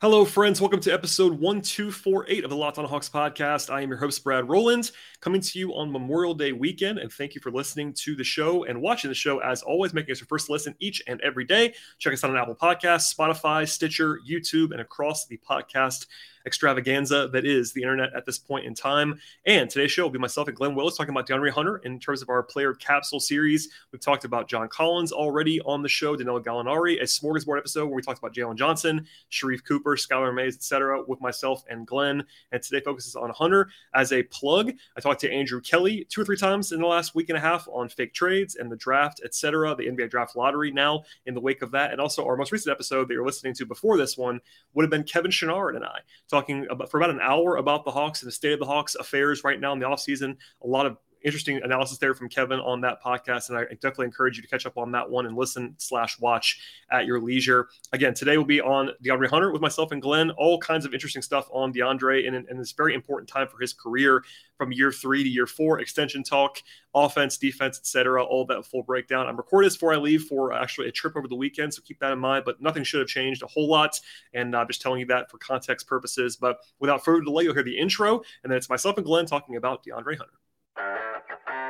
Hello, friends. Welcome to episode 1248 of the Locked on Hawks podcast. I am your host, Brad Rowland, coming to you on Memorial Day weekend. And thank you for listening to the show and watching the show. As always, making us your first listen each and every day. Check us out on Apple Podcasts, Spotify, Stitcher, YouTube, and across the podcast extravaganza that is the internet at this point in time. And today's show will be myself and Glenn Willis talking about DeAndre Hunter in terms of our player capsule series. We've talked about John Collins already on the show, Danilo Gallinari, a smorgasbord episode where we talked about Jalen Johnson, Sharife Cooper, Skylar Mays, etc., with myself and Glenn. And today focuses on Hunter as a plug. I talked to Andrew Kelly two or three times in the last week and a half on fake trades and the draft, etc., the NBA draft lottery now in the wake of that. And also our most recent episode that you're listening to before this one would have been Kevin Chouinard and I talking about, for about an hour about the Hawks and the state of the Hawks affairs right now in the offseason. A lot of interesting analysis there from Kevin on that podcast, and I definitely encourage you to catch up on that one and listen slash watch at your leisure. Again, today will be on DeAndre Hunter with myself and Glenn. All kinds of interesting stuff on DeAndre, and, and this very important time for his career from year three to year four. Extension talk, offense, defense, etc. All that full breakdown. I'm recording this before I leave for actually a trip over the weekend, so keep that in mind. But nothing should have changed a whole lot, and I'm just telling you that for context purposes. But without further delay, you'll hear the intro, and then it's myself and Glenn talking about DeAndre Hunter.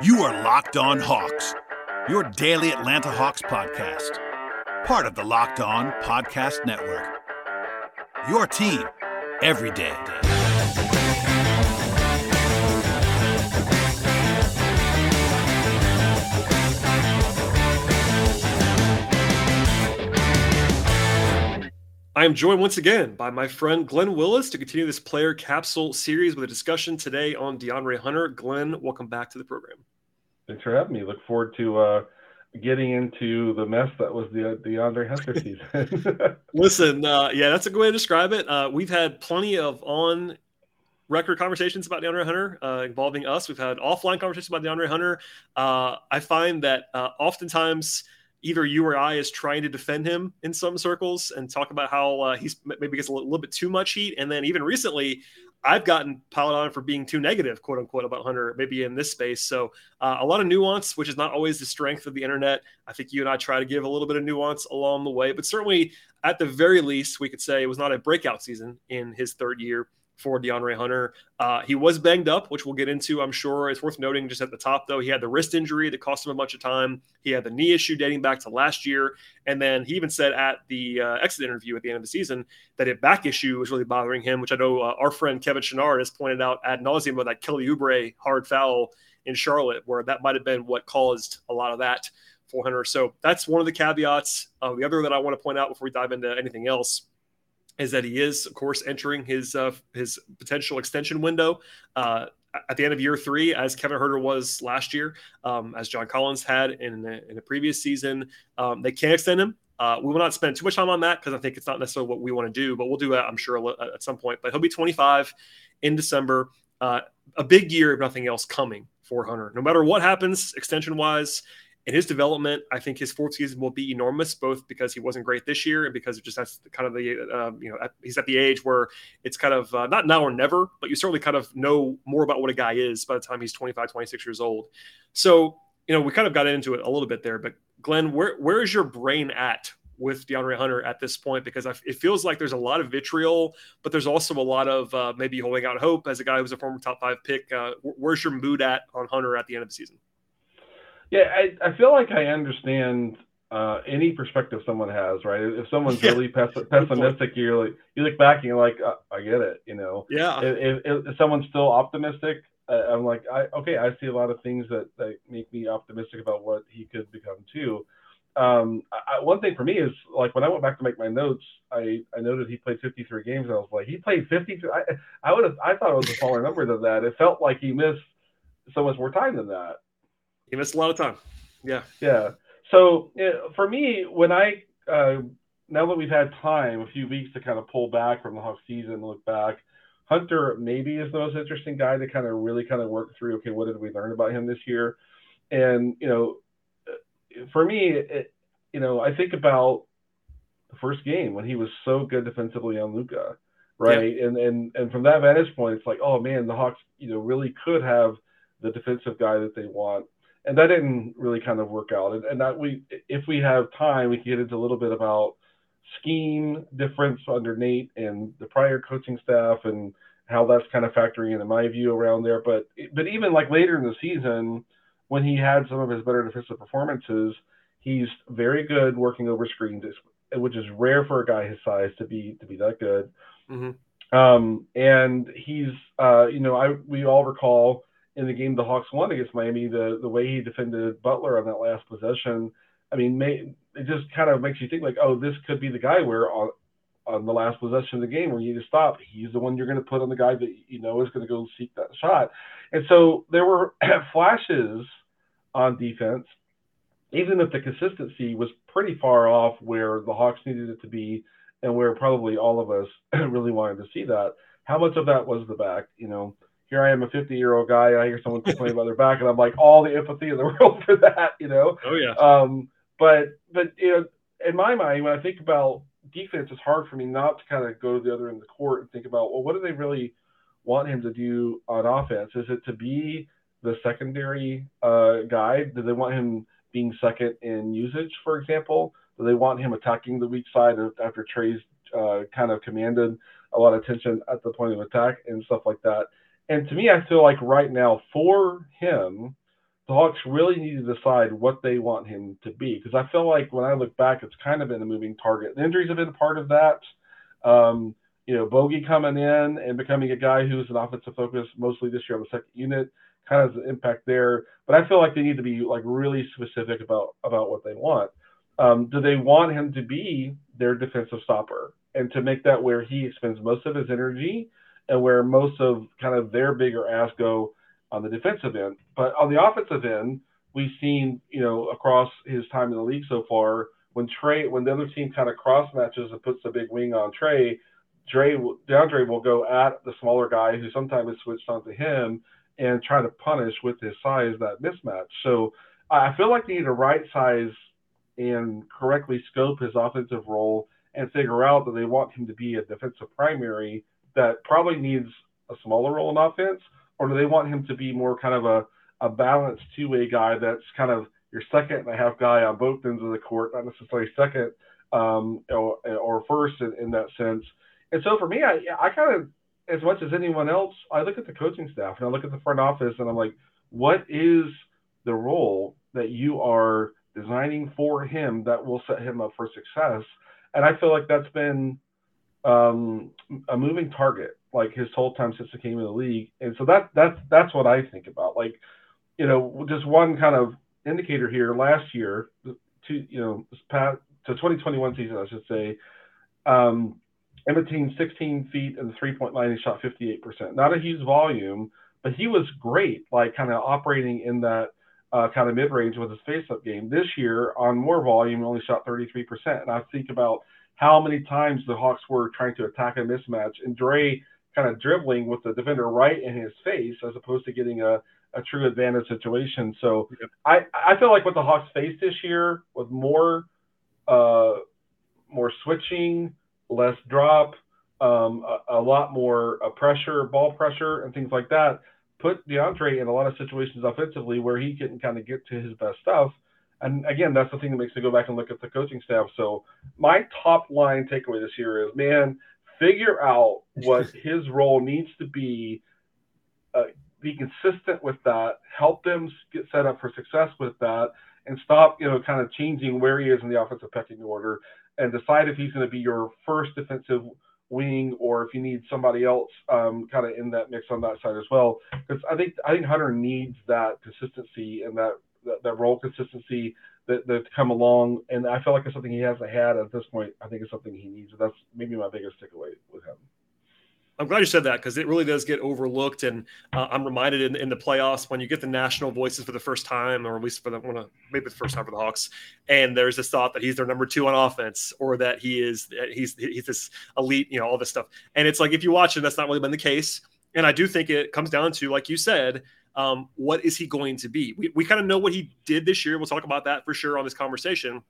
You are Locked On Hawks, your daily Atlanta Hawks podcast, part of the Locked On Podcast Network. Your team every day. I am joined once again by my friend Glenn Willis to continue this player capsule series with a discussion today on DeAndre Hunter. Glenn, welcome back to the program. Thanks for having me. Look forward to uh, getting into the mess that was the DeAndre Hunter season. Listen, uh, yeah, that's a good way to describe it. Uh, we've had plenty of on record conversations about DeAndre Hunter uh, involving us. We've had offline conversations about DeAndre Hunter. Uh, I find that uh, oftentimes – either you or I is trying to defend him in some circles and talk about how uh, he's maybe gets a little, little, bit too much heat. And then even recently, I've gotten piled on for being too negative, quote unquote, about Hunter, maybe in this space. So uh, a lot of nuance, which is not always the strength of the internet. I think you and I try to give a little bit of nuance along the way, but certainly at the very least, we could say it was not a breakout season in his third year for DeAndre Hunter. Uh, he was banged up, which we'll get into, I'm sure. It's worth noting just at the top, though, he had the wrist injury that cost him a bunch of time. He had the knee issue dating back to last year. And then he even said at the uh, exit interview at the end of the season that a back issue was really bothering him, which I know uh, our friend Kevin Chouinard has pointed out ad nauseum about that Kelly Oubre hard foul in Charlotte, where that might have been what caused a lot of that for Hunter. So that's one of the caveats. Uh, the other that I want to point out before we dive into anything else is that he is, of course, entering his uh, his potential extension window uh, at the end of year three, as Kevin Huerter was last year, um, as John Collins had in the, in the previous season. Um, they can extend him. Uh, we will not spend too much time on that because I think it's not necessarily what we want to do, but we'll do that, I'm sure, at some point. But he'll be 25 in December. Uh, a big year, if nothing else, coming for Hunter. No matter what happens extension wise, in his development, I think his fourth season will be enormous, both because he wasn't great this year and because it just that's kind of the uh, you know he's at the age where it's kind of uh, not now or never, but you certainly kind of know more about what a guy is by the time he's 25, 26 years old. So you know we kind of got into it a little bit there, but Glenn, where where is your brain at with DeAndre Hunter at this point because it feels like there's a lot of vitriol, but there's also a lot of uh, maybe holding out hope as a guy who's a former top five pick. Uh, where's your mood at on Hunter at the end of the season? Yeah, I, I feel like I understand uh, any perspective someone has, right? If someone's yeah. really pess- pessimistic, you're like you look back and you're like, uh, I get it, you know. Yeah. If, if, if someone's still optimistic, uh, I'm like, I okay, I see a lot of things that that make me optimistic about what he could become too. Um, I, one thing for me is like when I went back to make my notes, I, I noted he played 53 games, and I was like, he played 53. I, I would have, I thought it was a smaller number than that. It felt like he missed so much more time than that. He missed a lot of time. Yeah. Yeah. So for me, when I uh, now that we've had time, a few weeks to kind of pull back from the Hawks season, and look back, Hunter maybe is the most interesting guy to kind of really kind of work through. Okay, what did we learn about him this year? And you know, for me, it, you know, I think about the first game when he was so good defensively on Luka, right? Yeah. And and and from that vantage point, it's like, oh man, the Hawks, you know, really could have the defensive guy that they want and that didn't really kind of work out. And, and that we, if we have time, we can get into a little bit about scheme difference under Nate and the prior coaching staff and how that's kind of factoring in, in my view around there. But but even like later in the season, when he had some of his better defensive performances, he's very good working over screens, which is rare for a guy his size to be to be that good. Mm-hmm. Um, and he's uh, you know I we all recall in the game the Hawks won against Miami the the way he defended Butler on that last possession. I mean, may, it just kind of makes you think like, oh, this could be the guy where on on the last possession of the game where you need to stop, he's the one you're going to put on the guy that you know is going to go seek that shot. And so there were flashes on defense, even if the consistency was pretty far off where the Hawks needed it to be and where probably all of us really wanted to see that. How much of that was the back? You know, here I am, a 50 year old guy. I hear someone complain about their back, and I'm like, all the empathy in the world for that, you know? Oh, yeah. Um, but, but, you know, in my mind, when I think about defense, it's hard for me not to kind of go to the other end of the court and think about, well, what do they really want him to do on offense? Is it to be the secondary uh, guy? Do they want him being second in usage, for example? Do they want him attacking the weak side after Trae's uh, kind of commanded a lot of attention at the point of attack and stuff like that? And to me, I feel like right now for him, the Hawks really need to decide what they want him to be because I feel like when I look back, it's kind of been a moving target. The injuries have been a part of that. Um, you know, Bogey coming in and becoming a guy who's an offensive focus mostly this year on the second unit kind of has an impact there. But I feel like they need to be like really specific about about what they want. Um, do they want him to be their defensive stopper and to make that where he spends most of his energy and where most of kind of their bigger asks go on the defensive end. But on the offensive end, we've seen, you know, across his time in the league so far, when Trae, when the other team kind of cross matches and puts a big wing on Trae, Dre, DeAndre will go at the smaller guy who sometimes is switched onto him and try to punish with his size that mismatch. So I feel like they need to right size and correctly scope his offensive role and figure out that they want him to be a defensive primary that probably needs a smaller role in offense, or do they want him to be more kind of a, a balanced two way guy that's kind of your second and a half guy on both ends of the court, not necessarily second um, or, or first in, in that sense. And so for me, I, I kind of, as much as anyone else, I look at the coaching staff and I look at the front office and I'm like, what is the role that you are designing for him that will set him up for success? And I feel like that's been um, a moving target like his whole time since he came in the league. And so that that's that's what I think about. Like, you know, just one kind of indicator here. Last year, to you know, past to 2021 season, I should say, um, between 16 feet and the three point line, he shot 58%. Not a huge volume, but he was great, like kind of operating in that uh, kind of mid range with his face up game. This year, on more volume, he only shot 33%. And I think about how many times the Hawks were trying to attack a mismatch, and Dre kind of dribbling with the defender right in his face as opposed to getting a, a true advantage situation. So yep. I, I feel like what the Hawks faced this year with more uh, more switching, less drop, um, a, a, lot more uh, pressure, ball pressure, and things like that. Put DeAndre in a lot of situations offensively where he can kind of get to his best stuff. And again, that's the thing that makes me go back and look at the coaching staff. So my top line takeaway this year is, man, figure out what his role needs to be. Uh, be consistent with that. Help them get set up for success with that, and stop, you know, kind of changing where he is in the offensive pecking order, and decide if he's going to be your first defensive wing or if you need somebody else um, kind of in that mix on that side as well. Because I think I think Hunter needs that consistency and that that, role consistency that, that come along. And I feel like it's something he hasn't had at this point. I think it's something he needs. That's maybe my biggest takeaway with him. I'm glad you said that because it really does get overlooked, and uh, I'm reminded in, in, the playoffs when you get the national voices for the first time, or at least for the one maybe the first time for the Hawks, and there's this thought that he's their number two on offense, or that he is he's he's this elite, you know, all this stuff. And it's like if you watch it, that's not really been the case. And I do think it comes down to, like you said, um, what is he going to be? We, we kind of know what he did this year. We'll talk about that for sure on this conversation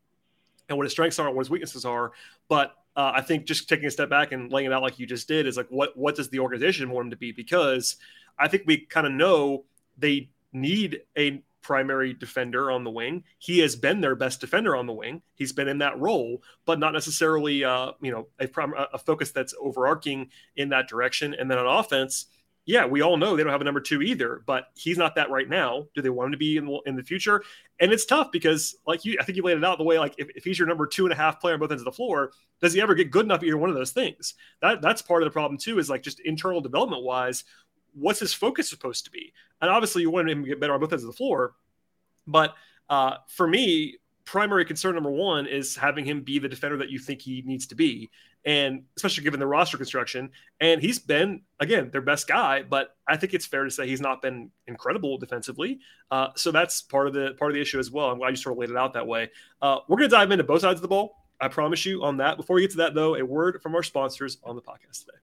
and what his strengths are and what his weaknesses are. But uh, I think just taking a step back and laying it out like you just did is like, what, what does the organization want him to be? Because I think we kind of know they need a primary defender on the wing. He has been their best defender on the wing. He's been in that role, but not necessarily, uh, you know, a, a focus that's overarching in that direction. And then on offense, yeah, we all know they don't have a number two either, but he's not that right now. Do they want him to be in the, in the future? And it's tough because, like you, I think you laid it out the way, like if, if he's your number two and a half player on both ends of the floor, does he ever get good enough at either one of those things? That that's part of the problem too. Is like just internal development wise, what's his focus supposed to be? And obviously, you want him to get better on both ends of the floor, but uh, for me, primary concern number one is having him be the defender that you think he needs to be and especially given the roster construction. And he's been again their best guy, but I think it's fair to say he's not been incredible defensively. Uh, so that's part of the part of the issue as well. I'm glad you sort of laid it out that way. Uh, we're going to dive into both sides of the ball. I promise you on that. Before we get to that, though, a word from our sponsors on the podcast today.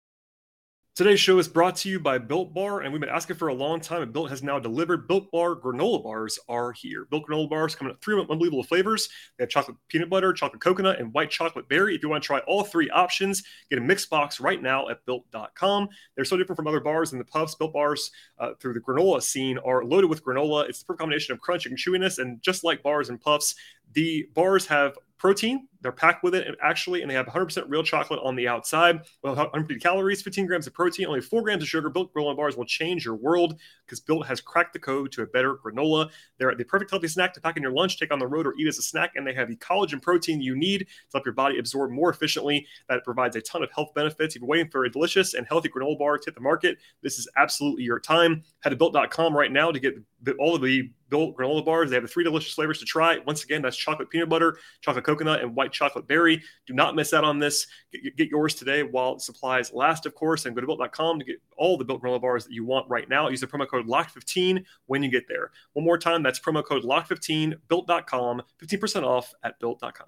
Today's show is brought to you by Built Bar, and we've been asking for a long time, and Built has now delivered. Built Bar granola bars are here. Built granola bars come in three unbelievable flavors. They have chocolate peanut butter, chocolate coconut, and white chocolate berry. If you want to try all three options, get a mixed box right now at built.com. They're so different from other bars and the puffs. Built bars uh, through the granola scene are loaded with granola. It's the perfect combination of crunch and chewiness, and just like bars and puffs, the bars have protein. They're packed with it actually, and they have 100% real chocolate on the outside. Well, 150 calories, 15 grams of protein, only 4 grams of sugar. Built granola bars will change your world because Built has cracked the code to a better granola. They're the perfect healthy snack to pack in your lunch, take on the road, or eat as a snack. And they have the collagen protein you need to help your body absorb more efficiently. That provides a ton of health benefits. If you're waiting for a delicious and healthy granola bar to hit the market, this is absolutely your time. Head to built.com right now to get all of the built granola bars. They have the three delicious flavors to try. Once again, that's chocolate peanut butter, chocolate coconut, and white chocolate berry. Do not miss out on this. Get, get yours today while supplies last, of course, and go to built.com to get all the built granola bars that you want right now. Use the promo code LOCK15 when you get there. One more time, that's promo code LOCK15, built.com, 15% off at built.com.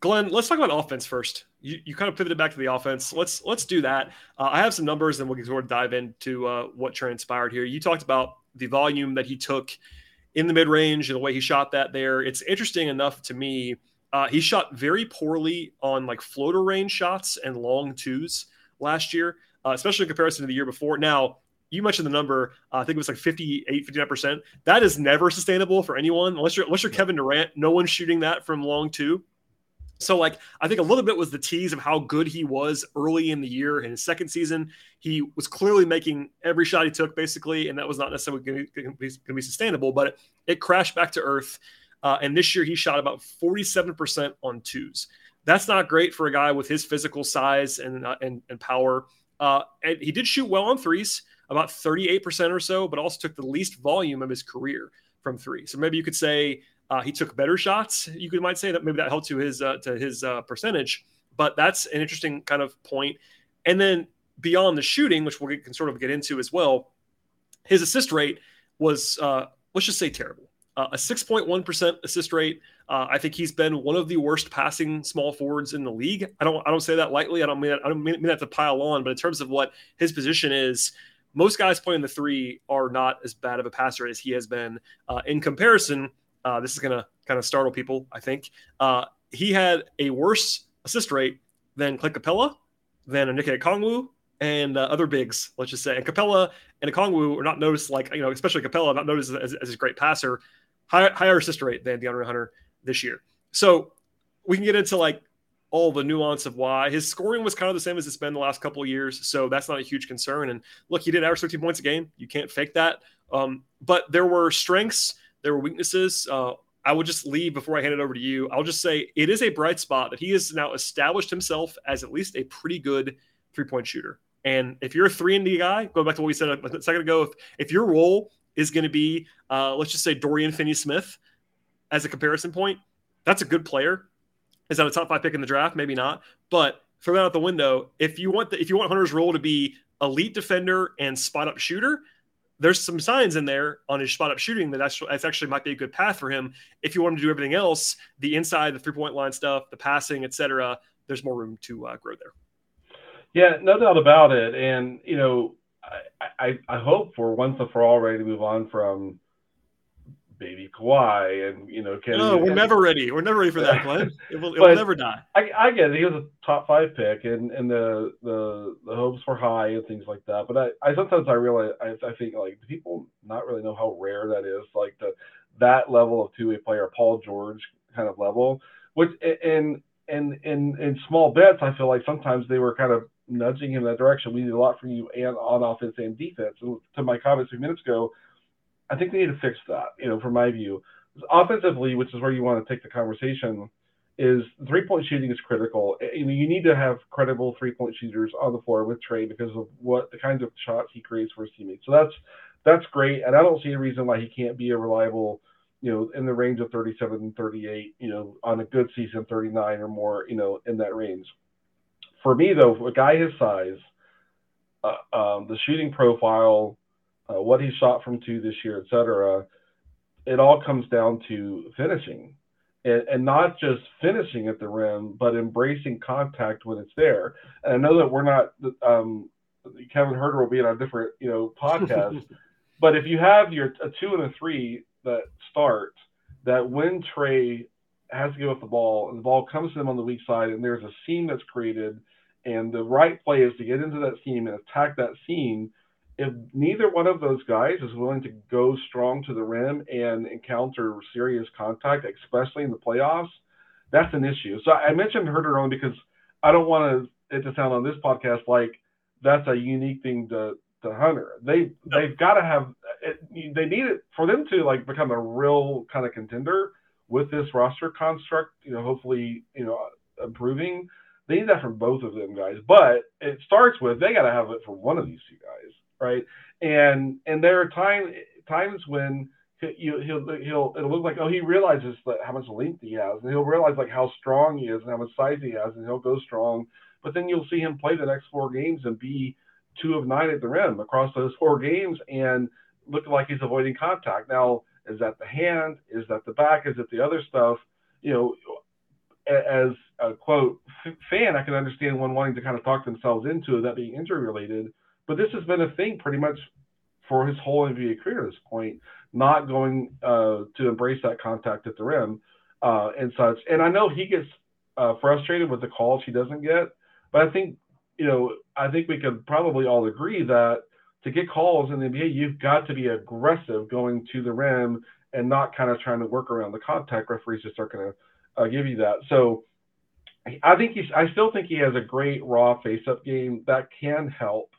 Glenn, let's talk about offense first. You, you kind of pivoted back to the offense. Let's let's do that. Uh, I have some numbers, and we'll sort of dive into uh, what transpired here. You talked about the volume that he took in the mid range and the way he shot that there. It's interesting enough to me. Uh, he shot very poorly on like floater range shots and long twos last year, uh, especially in comparison to the year before. Now, you mentioned the number. Uh, I think it was like 58, 59%. That is never sustainable for anyone unless you're unless you're Kevin Durant. No one's shooting that from long two. So, like, I think a little bit was the tease of how good he was early in the year. In his second season, he was clearly making every shot he took, basically, and that was not necessarily going to be, be, sustainable. But it, it, crashed back to earth. Uh, and this year, he shot about 47% on twos. That's not great for a guy with his physical size and uh, and, and power. Uh, and he did shoot well on threes, about 38% or so, but also took the least volume of his career from three. So maybe you could say uh, he took better shots. You could might say that maybe that helped to his uh, to his uh, percentage, but that's an interesting kind of point. And then beyond the shooting, which we can sort of get into as well, his assist rate was let's just say terrible. Uh, a 6.1% assist rate. Uh, I think he's been one of the worst passing small forwards in the league. I don't I don't say that lightly. I don't mean I don't mean, mean that to pile on, but in terms of what his position is, most guys playing the three are not as bad of a passer as he has been. in comparison, uh, this is going to kind of startle people, I think. Uh, he had a worse assist rate than Clint Capela, than Onyeka Okongwu, and uh, other bigs, let's just say. And Capela and Okongwu are not noticed, like, you know, especially Capela, not noticed as, as a great passer, higher, higher assist rate than DeAndre Hunter this year. So we can get into like all the nuance of why his scoring was kind of the same as it's been the last couple of years. So that's not a huge concern. And look, he did average 13 points a game. You can't fake that. Um, but there were strengths there were weaknesses. Uh, I will just leave before I hand it over to you. I'll just say it is a bright spot that he has now established himself as at least a pretty good three point shooter. And if you're a three and D guy, going back to what we said a second ago, if, if your role is going to be, uh, let's just say Dorian Finney Smith as a comparison point, that's a good player. Is that a top five pick in the draft? Maybe not. But throw that out the window. If you want the, if you want Hunter's role to be elite defender and spot up shooter, there's some signs in there on his spot up shooting that that's, that's actually might be a good path for him. If you want him to do everything else, the inside, the three point line stuff, the passing, etc., there's more room to uh, grow there. Yeah, no doubt about it. And you know, I, I, I hope for once and for all ready to move on from baby Kawhi, and you know, can no, we're never ready. We're never ready for that, Glenn. It will, it will never die. I, I, get it. He was a top five pick, and and the the the hopes were high and things like that. But I, I sometimes I realize I, I think like people not really know how rare that is. Like the that level of two way player, Paul George kind of level, which and and in in small bets, I feel like sometimes they were kind of nudging him in that direction. We need a lot from you and on offense and defense. And to my comments a few minutes ago, I think they need to fix that. You know, from my view, offensively, which is where you want to take the conversation, is three point shooting is critical. I mean, you need to have credible three point shooters on the floor with Trae because of what the kinds of shots he creates for his teammates. So that's that's great, and I don't see a reason why he can't be a reliable, you know, in the range of 37 and 38, you know, on a good season, 39 or more, you know, in that range. For me, though, a guy his size, uh, um, the shooting profile uh, what he shot from two this year, et cetera, it all comes down to finishing. And, and, not just finishing at the rim, but embracing contact when it's there. And I know that we're not, um, Kevin Huerter will be on a different, you know, podcast. but if you have your a two and a three that start, that when Trae has to give up the ball and the ball comes to him on the weak side and there's a seam that's created, and the right play is to get into that seam and attack that seam – if neither one of those guys is willing to go strong to the rim and encounter serious contact, especially in the playoffs, that's an issue. So I mentioned Huerter only because I don't want it to sound on this podcast like that's a unique thing to to Hunter. They they've got to have it, they need it for them to like become a real kind of contender with this roster construct. You know, hopefully you know improving. They need that from both of them guys, but it starts with they got to have it from one of these two guys right? And and there are times times when he'll, he'll he'll it'll look like oh he realizes that how much length he has and he'll realize like how strong he is and how much size he has and he'll go strong. But then you'll see him play the next four games and be two of nine at the rim across those four games and look like he's avoiding contact. Now is that the hand? Is that the back? Is it the other stuff? You know as a quote fan i can understand one wanting to kind of talk themselves into that being injury related but this has been a thing pretty much for his whole NBA career at this point, not going uh, to embrace that contact at the rim uh, and such. And I know he gets uh, frustrated with the calls he doesn't get, but I think you know I think we could probably all agree that to get calls in the NBA, you've got to be aggressive going to the rim and not kind of trying to work around the contact. Referees just aren't going to uh, give you that. So I think he's. I still think he has a great raw face-up game that can help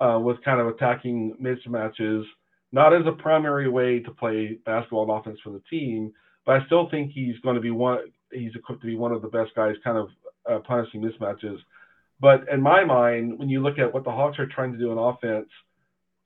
uh, with kind of attacking mismatches, not as a primary way to play basketball and offense for the team, but I still think he's going to be one. He's equipped to be one of the best guys, kind of uh, punishing mismatches. But in my mind, when you look at what the Hawks are trying to do in offense,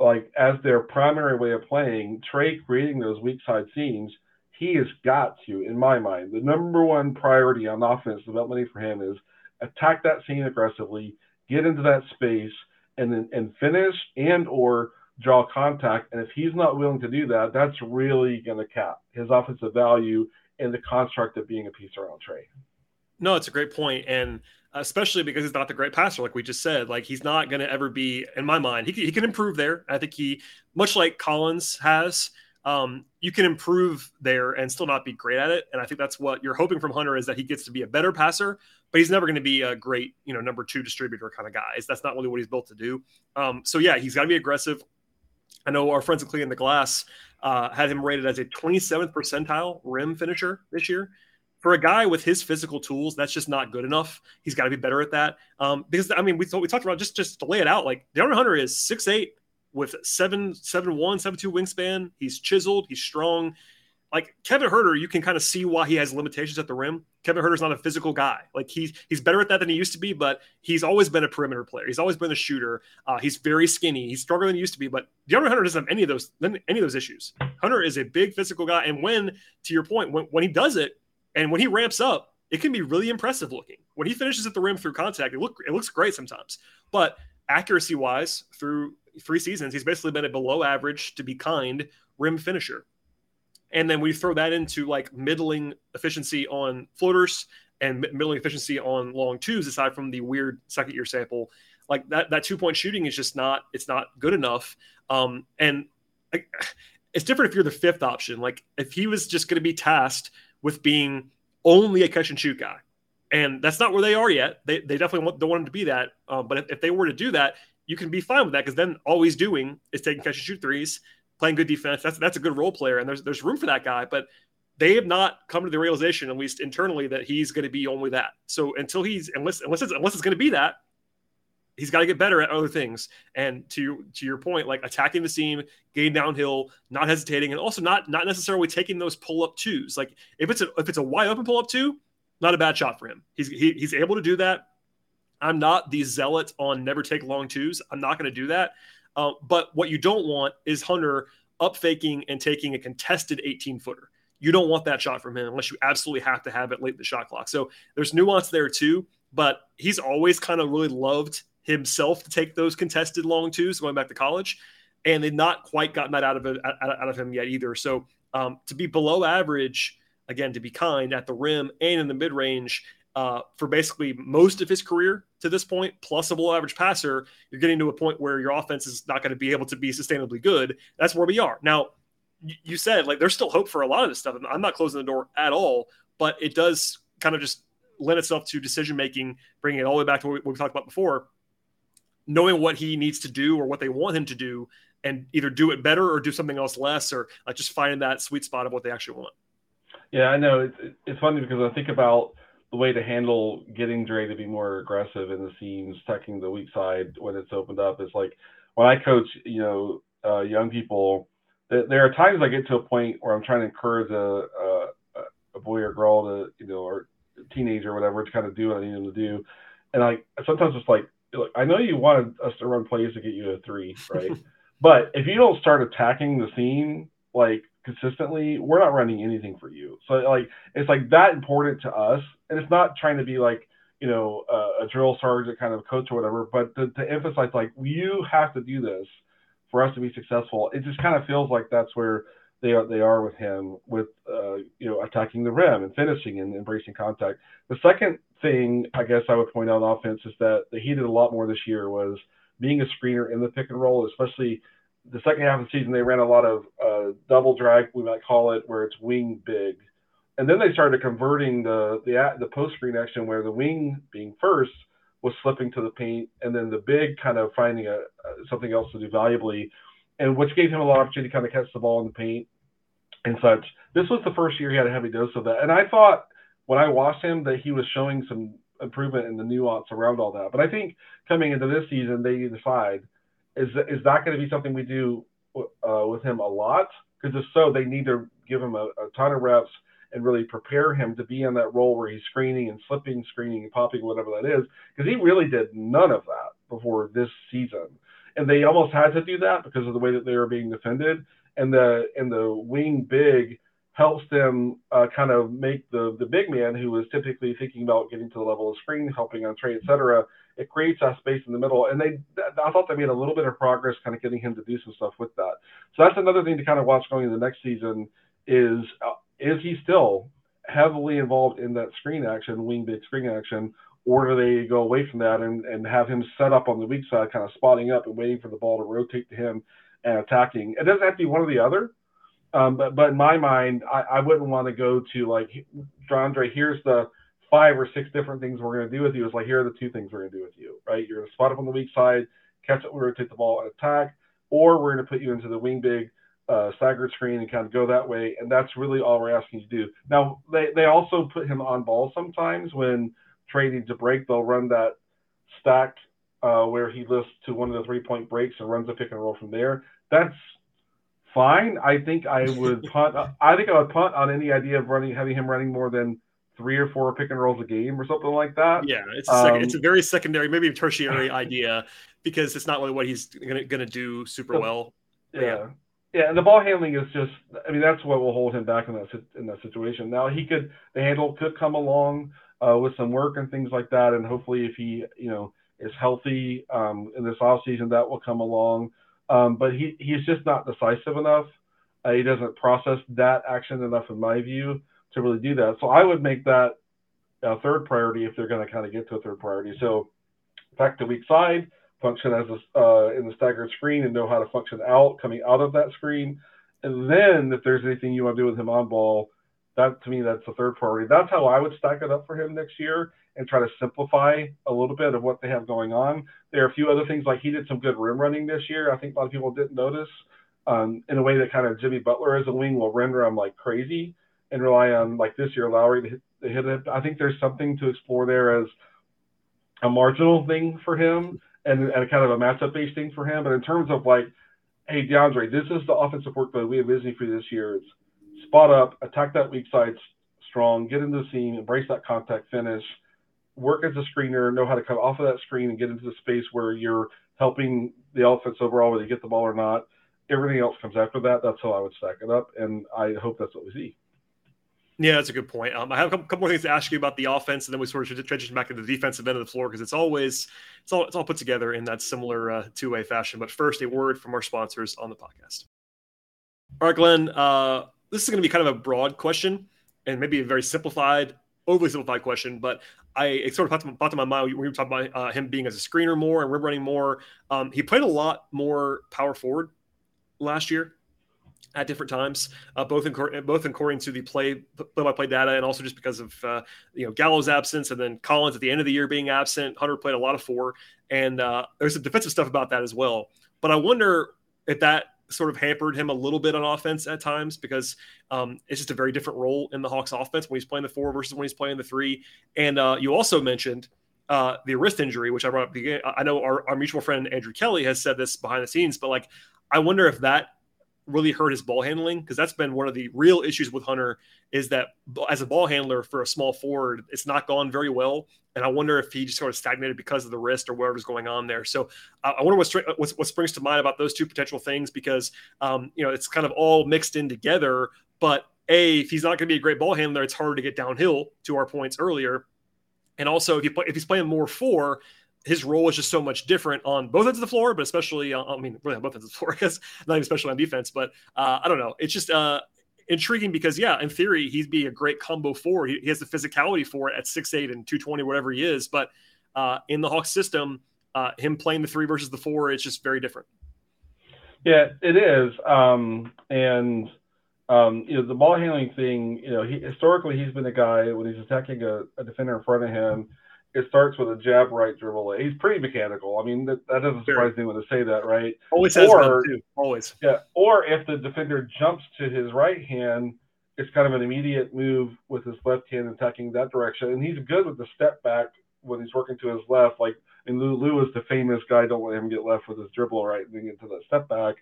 like as their primary way of playing, Trae creating those weak side seams, he has got to, in my mind, the number one priority on offense development for him is attack that seam aggressively, get into that space, and then and finish and or draw contact. And if he's not willing to do that, that's really going to cap his offensive value in the construct of being a piece around Trae. No, it's a great point, and especially because he's not the great passer, like we just said. Like he's not going to ever be, in my mind, he he can improve there. I think he, much like Collins has, um, you can improve there and still not be great at it. And I think that's what you're hoping from Hunter is that he gets to be a better passer, but he's never going to be a great, you know, number two distributor kind of guy. That's not really what he's built to do. Um, so yeah, he's got to be aggressive. I know our friends at Cleaning the Glass uh, had him rated as a 27th percentile rim finisher this year. For a guy with his physical tools, that's just not good enough. He's got to be better at that. Um, because I mean, we, we talked about just just to lay it out. Like DeAndre Hunter is six eight, with seven, seven one, seven two wingspan. He's chiseled. He's strong. Like Kevin Huerter, you can kind of see why he has limitations at the rim. Kevin Huerter's not a physical guy. Like he's he's better at that than he used to be, but he's always been a perimeter player. He's always been a shooter. Uh, he's very skinny. He's stronger than he used to be. But DeAndre Hunter doesn't have any of those any of those issues. Hunter is a big physical guy, and when to your point, when when he does it and when he ramps up, it can be really impressive looking. When he finishes at the rim through contact, it look it looks great sometimes. But accuracy wise, through three seasons, he's basically been a below average to be kind rim finisher. And then we throw that into like middling efficiency on floaters and middling efficiency on long twos, aside from the weird second year sample. Like that, that two point shooting is just not, it's not good enough. Um, and it's different if you're the fifth option. Like if he was just going to be tasked with being only a catch and shoot guy, and that's not where they are yet. They, they definitely want, don't want him to be that. Uh, but if, if they were to do that, you can be fine with that because then all he's doing is taking catch and shoot threes, playing good defense. That's that's a good role player, and there's there's room for that guy. But they have not come to the realization, at least internally, that he's going to be only that. So until he's unless unless it's unless it's going to be that, he's got to get better at other things. And to to your point, like attacking the seam, getting downhill, not hesitating, and also not not necessarily taking those pull up twos. Like if it's a if it's a wide open pull up two, not a bad shot for him. He's he, he's able to do that. I'm not the zealot on never take long twos. I'm not going to do that. Uh, but what you don't want is Hunter up faking and taking a contested 18 footer. You don't want that shot from him unless you absolutely have to have it late in the shot clock. So there's nuance there too. But he's always kind of really loved himself to take those contested long twos going back to college, and they've not quite gotten that out of it out of him yet either. So um, to be below average, again, to be kind at the rim and in the mid range uh, for basically most of his career to this point, plus a below average passer, you're getting to a point where your offense is not going to be able to be sustainably good. That's where we are. Now, you said like there's still hope for a lot of this stuff. I'm not closing the door at all, but it does kind of just lend itself to decision making, bringing it all the way back to what we, talked about before, knowing what he needs to do or what they want him to do, and either do it better or do something else less, or like just finding that sweet spot of what they actually want. Yeah, I know it's it's funny because I think about the way to handle getting Dre to be more aggressive in the seams, tucking the weak side when it's opened up is like when I coach, you know, uh, young people. there are times I get to a point where I'm trying to encourage a, a, a boy or girl to, you know, or teenager or whatever to kind of do what I need them to do, and I sometimes it's like, look, I know you wanted us to run plays to get you a three, right? but if you don't start attacking the seam, like consistently, we're not running anything for you. So like it's like that important to us, and it's not trying to be like you know a drill sergeant kind of coach or whatever, but to, to emphasize like you have to do this for us to be successful. It just kind of feels like that's where they are they are with him with uh, you know attacking the rim and finishing and embracing contact. The second thing I guess I would point out on offense is that the he did a lot more this year was being a screener in the pick and roll, especially the second half of the season, they ran a lot of uh, double drag, we might call it, where it's wing big. And then they started converting the the the post screen action where the wing being first was slipping to the paint, and then the big kind of finding a, something else to do valuably, and which gave him a lot of opportunity to kind of catch the ball in the paint and such. This was the first year he had a heavy dose of that, and I thought when I watched him that he was showing some improvement in the nuance around all that. But I think coming into this season, they decide – is is that going to be something we do uh, with him a lot? Because if so, they need to give him a, a, ton of reps and really prepare him to be in that role where he's screening and slipping, screening and popping, whatever that is. Because he really did none of that before this season, and they almost had to do that because of the way that they were being defended. And the and the wing big helps them uh, kind of make the the big man who is typically thinking about getting to the level of screen, helping on trade, et cetera, it creates that space in the middle. And they, I thought they made a little bit of progress, kind of getting him to do some stuff with that. So that's another thing to kind of watch going into the next season. Is uh, is he still heavily involved in that screen action, wing big screen action, or do they go away from that and, and have him set up on the weak side, kind of spotting up and waiting for the ball to rotate to him and attacking? It doesn't have to be one or the other. Um, but, but in my mind, I, I wouldn't want to go to like, Andre, here's the five or six different things we're going to do with you. It's like, here are the two things we're going to do with you, right? You're going to spot up on the weak side, catch it, take the ball and attack, or we're going to put you into the wing big uh, staggered screen and kind of go that way. And that's really all we're asking you to do. Now, they, they also put him on ball sometimes when trading to break. They'll run that stack uh, where he lifts to one of the three point breaks and runs a pick and roll from there. That's fine. I think I would punt. I think I would punt on any idea of running, having him running more than three or four pick and rolls a game or something like that. Yeah, it's a, um, it's a very secondary, maybe tertiary idea because it's not really what he's gonna gonna do super well. Yeah. yeah. Yeah. and the ball handling is just. I mean, that's what will hold him back in that in that situation. Now he could the handle could come along uh, with some work and things like that, and hopefully if he you know is healthy um, in this off season, that will come along. Um, but he he's just not decisive enough. Uh, he doesn't process that action enough, in my view to really do that. So I would make that a third priority if they're going to kind of get to a third priority. So back to weak side, function as a, uh, in the staggered screen and know how to function out coming out of that screen, And then if there's anything you want to do with him on ball, that to me that's the third priority. That's how I would stack it up for him next year and try to simplify a little bit of what they have going on. There are a few other things like he did some good rim running this year. I think a lot of people didn't notice. Um, in a way that kind of Jimmy Butler as a wing will render him like crazy and rely on like this year Lowry to hit, to hit it. I think there's something to explore there as a marginal thing for him and, and a kind of a matchup based thing for him. But in terms of like, hey DeAndre, this is the offensive work that we envision for this year. It's spot up, attack that weak side strong, get into the seam, embrace that contact finish, work as a screener, know how to come off of that screen and get into the space where you're helping the offense overall, whether you get the ball or not. Everything else comes after that. That's how I would stack it up, and I hope that's what we see. Yeah, that's a good point. Um, I have a couple, more things to ask you about the offense, and then we sort of transition back to the defensive end of the floor because it's always it's all it's all put together in that similar uh, two way fashion. But first, a word from our sponsors on the podcast. All right, Glenn. Uh, this is going to be kind of a broad question and maybe a very simplified, overly simplified question, but I it sort of popped to, popped to my mind when we were talking about uh, him being as a screener more and rim running more. Um, he played a lot more power forward last year at different times, uh, both in both according to the play play by play data and also just because of uh, you know Gallo's absence and then Collins at the end of the year being absent. Hunter played a lot of four, and uh, there's some defensive stuff about that as well. But I wonder if that sort of hampered him a little bit on offense at times because um, it's just a very different role in the Hawks offense when he's playing the four versus when he's playing the three. And uh, you also mentioned uh, the wrist injury, which I brought up. I know our, our mutual friend Andrew Kelly has said this behind the scenes, but like I wonder if that really hurt his ball handling because that's been one of the real issues with Hunter is that as a ball handler for a small forward, it's not gone very well. And I wonder if he just sort of stagnated because of the wrist or whatever's going on there. So I wonder what, what, what springs to mind about those two potential things because um, you know it's kind of all mixed in together. But a, if he's not going to be a great ball handler, it's harder to get downhill. To our points earlier, and also if you play, if he's playing more four, his role is just so much different on both ends of the floor, but especially, uh, I mean, really on both ends of the floor, I guess, not even especially on defense. But uh, I don't know. It's just uh, intriguing because, yeah, in theory, he'd be a great combo four. He, he has the physicality for it at six eight and 220, whatever he is. But uh, in the Hawks system, uh, him playing the three versus the four, it's just very different. Yeah, it is. Um, and, um, you know, the ball handling thing, you know, he, historically, he's been a guy when he's attacking a, a defender in front of him it starts with a jab right dribble. He's pretty mechanical. I mean, that, that doesn't surprise anyone to say that, right? Always has or, been too. Always. Yeah. Or if the defender jumps to his right hand, it's kind of an immediate move with his left hand and attacking that direction. And he's good with the step back when he's working to his left. Like, and Lou, Lou is the famous guy. Don't let him get left with his dribble right and then get to that step back.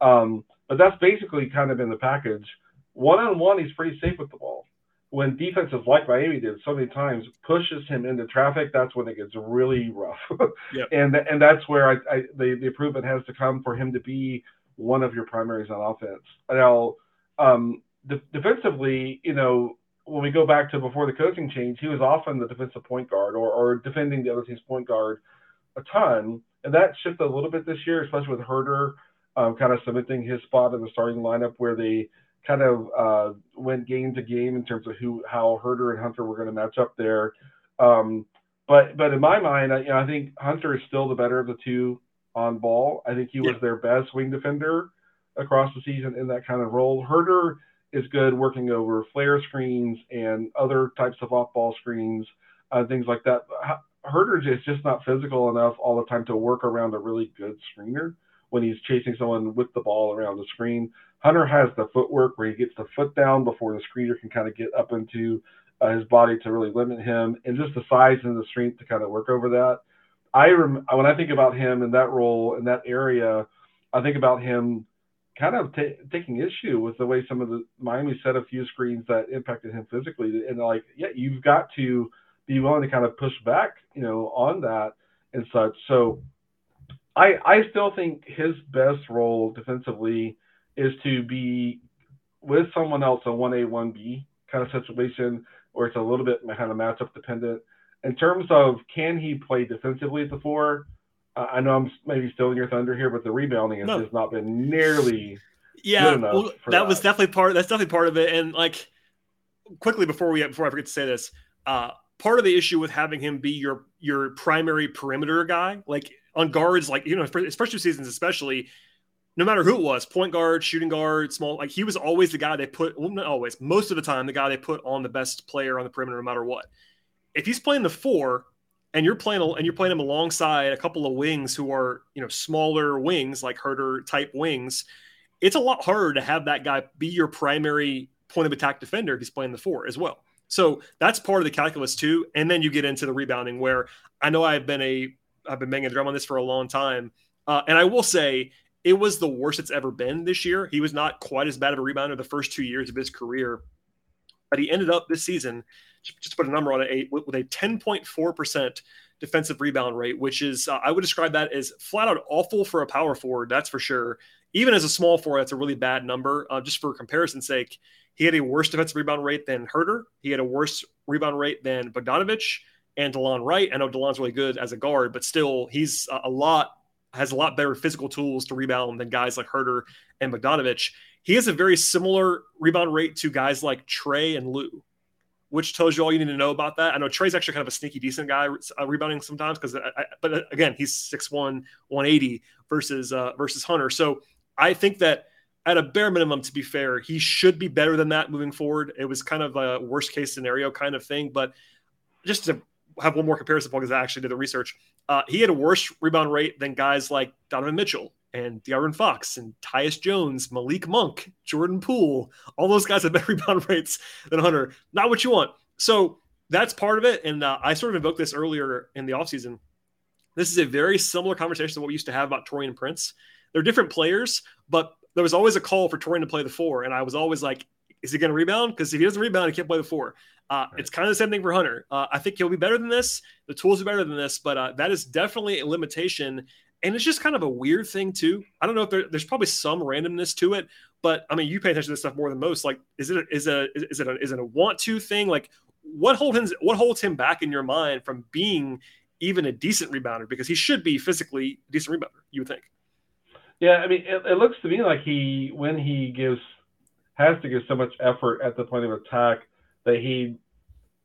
Um, but that's basically kind of in the package. One on one, he's pretty safe with the ball when defenses like Miami did so many times pushes him into traffic, that's when it gets really rough. yep. And and that's where I, I the, the improvement has to come for him to be one of your primaries on offense. Now, um, de- defensively, you know, when we go back to before the coaching change, he was often the defensive point guard or, or defending the other team's point guard a ton. And that shifted a little bit this year, especially with Huerter um, kind of cementing his spot in the starting lineup where they – kind of uh, went game to game in terms of who how Huerter and Hunter were going to match up there. Um, but but in my mind, I, you know, I think Hunter is still the better of the two on ball. I think he was yeah. their best wing defender across the season in that kind of role. Huerter is good working over flare screens and other types of off ball screens, uh, things like that. Huerter is just not physical enough all the time to work around a really good screener when he's chasing someone with the ball around the screen. Hunter has the footwork where he gets the foot down before the screener can kind of get up into uh, his body to really limit him, and just the size and the strength to kind of work over that. I rem- when I think about him in that role in that area, I think about him kind of t- taking issue with the way some of the Miami set a few screens that impacted him physically, and like, yeah, you've got to be willing to kind of push back, you know, on that and such. So, I I still think his best role defensively is to be with someone else a 1A, 1B kind of situation where it's a little bit kind of matchup dependent. In terms of can he play defensively at the four, uh, I know I'm maybe still in your thunder here, but the rebounding has no. just not been nearly yeah. Well, that, that, was definitely part. That's definitely part of it. And like quickly before we before I forget to say this, uh, part of the issue with having him be your your primary perimeter guy, like on guards, like you know, especially seasons, especially no matter who it was, point guard, shooting guard, small, like he was always the guy they put, well, not always, most of the time, the guy they put on the best player on the perimeter, no matter what. If he's playing the four and you're playing, and you're playing him alongside a couple of wings who are, you know, smaller wings, like Huerter type wings, it's a lot harder to have that guy be your primary point of attack defender if he's playing the four as well. So that's part of the calculus too. And then you get into the rebounding where I know I've been a, I've been banging the drum on this for a long time. Uh, and I will say, it was the worst it's ever been this year. He was not quite as bad of a rebounder the first two years of his career, but he ended up this season, just put a number on it, with a 10.4% defensive rebound rate, which is, uh, I would describe that as flat out awful for a power forward, that's for sure. Even as a small forward, that's a really bad number. Uh, just for comparison's sake, he had a worse defensive rebound rate than Huerter. He had a worse rebound rate than Bogdanovich and Delon Wright. I know Delon's really good as a guard, but still, he's a lot has a lot better physical tools to rebound than guys like Huerter and Bogdanovic. He has a very similar rebound rate to guys like Trae and Lou, which tells you all you need to know about that. I know Trae's actually kind of a sneaky decent guy uh, rebounding sometimes because, but uh, again, he's 6'1", 180 versus uh, versus Hunter. So I think that at a bare minimum, to be fair, he should be better than that moving forward. It was kind of a worst case scenario kind of thing, but just to have one more comparison because I actually did the research. Uh, he had a worse rebound rate than guys like Donovan Mitchell and De'Aaron Fox and Tyus Jones, Malik Monk, Jordan Poole. All those guys have better rebound rates than Hunter. Not what you want. So that's part of it. And uh, I sort of invoked this earlier in the offseason. This is a very similar conversation to what we used to have about Taurean Prince. They're different players, but there was always a call for Taurean to play the four. And I was always like, is he going to rebound? Because if he doesn't rebound, he can't play the four. Uh, right. It's kind of the same thing for Hunter. Uh, I think he'll be better than this. The tools are better than this, but uh, that is definitely a limitation. And it's just kind of a weird thing too. I don't know if there, there's probably some randomness to it, but I mean, you pay attention to this stuff more than most. Like, is it a, is a is it a, is it a want to thing? Like, what holds him what holds him back in your mind from being even a decent rebounder? Because he should be physically a decent rebounder. You would think. Yeah, I mean, it, it looks to me like he when he gives has to give so much effort at the point of attack that he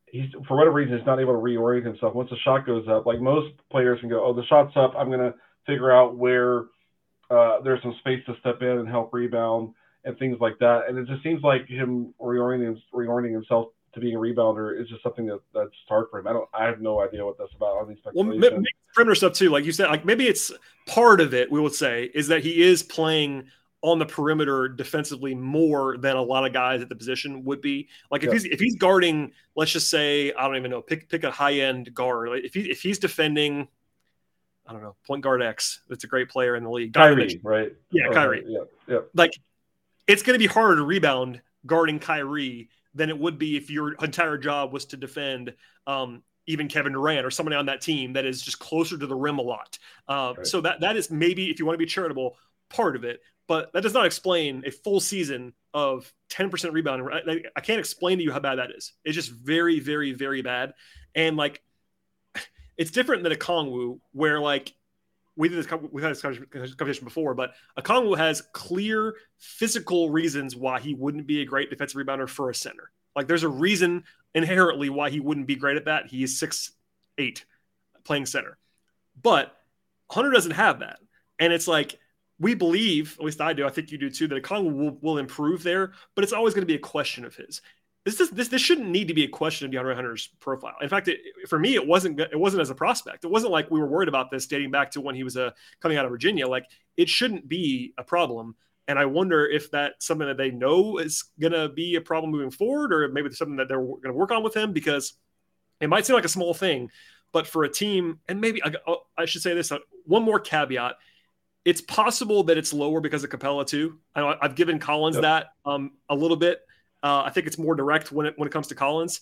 he's for whatever reason he's not able to reorient himself once the shot goes up. Like most players can go, oh, the shot's up. I'm gonna figure out where uh, there's some space to step in and help rebound and things like that. And it just seems like him reorienting reorienting himself to being a rebounder is just something that that's hard for him. I don't. I have no idea what that's about. On these well, maybe perimeter stuff too, like you said, like maybe it's part of it. We would say is that he is playing on the perimeter defensively more than a lot of guys at the position would be. Like if yeah. he's if he's guarding, let's just say I don't even know, pick pick a high end guard. Like if he if he's defending, I don't know, point guard X, that's a great player in the league. Kyrie, right? Yeah, Kyrie. yeah, yeah. Like it's going to be harder to rebound guarding Kyrie than it would be if your entire job was to defend um, even Kevin Durant or somebody on that team that is just closer to the rim a lot. Uh, right. So that that is maybe if you want to be charitable, part of it but that does not explain a full season of 10% rebounding. I, I can't explain to you how bad that is. It's just very, very, very bad. And like, it's different than Okongwu, where like we did this, we've had this conversation before, but a Okongwu has clear physical reasons why he wouldn't be a great defensive rebounder for a center. Like, there's a reason inherently why he wouldn't be great at that. He is six eight, playing center, but Hunter doesn't have that, and it's like we believe, at least I do, I think you do too, that Okongwu will, will improve there, but it's always going to be a question of his. This, is, this this shouldn't need to be a question of DeAndre Hunter's profile. In fact, it, for me, it wasn't it wasn't as a prospect. It wasn't like we were worried about this dating back to when he was uh, coming out of Virginia. Like it shouldn't be a problem. And I wonder if that's something that they know is going to be a problem moving forward, or maybe it's something that they're going to work on with him because it might seem like a small thing, but for a team, and maybe I, I should say this uh, one more caveat it's possible that it's lower because of Capela too. I have given Collins yep. that um, a little bit. Uh, I think it's more direct when it when it comes to Collins,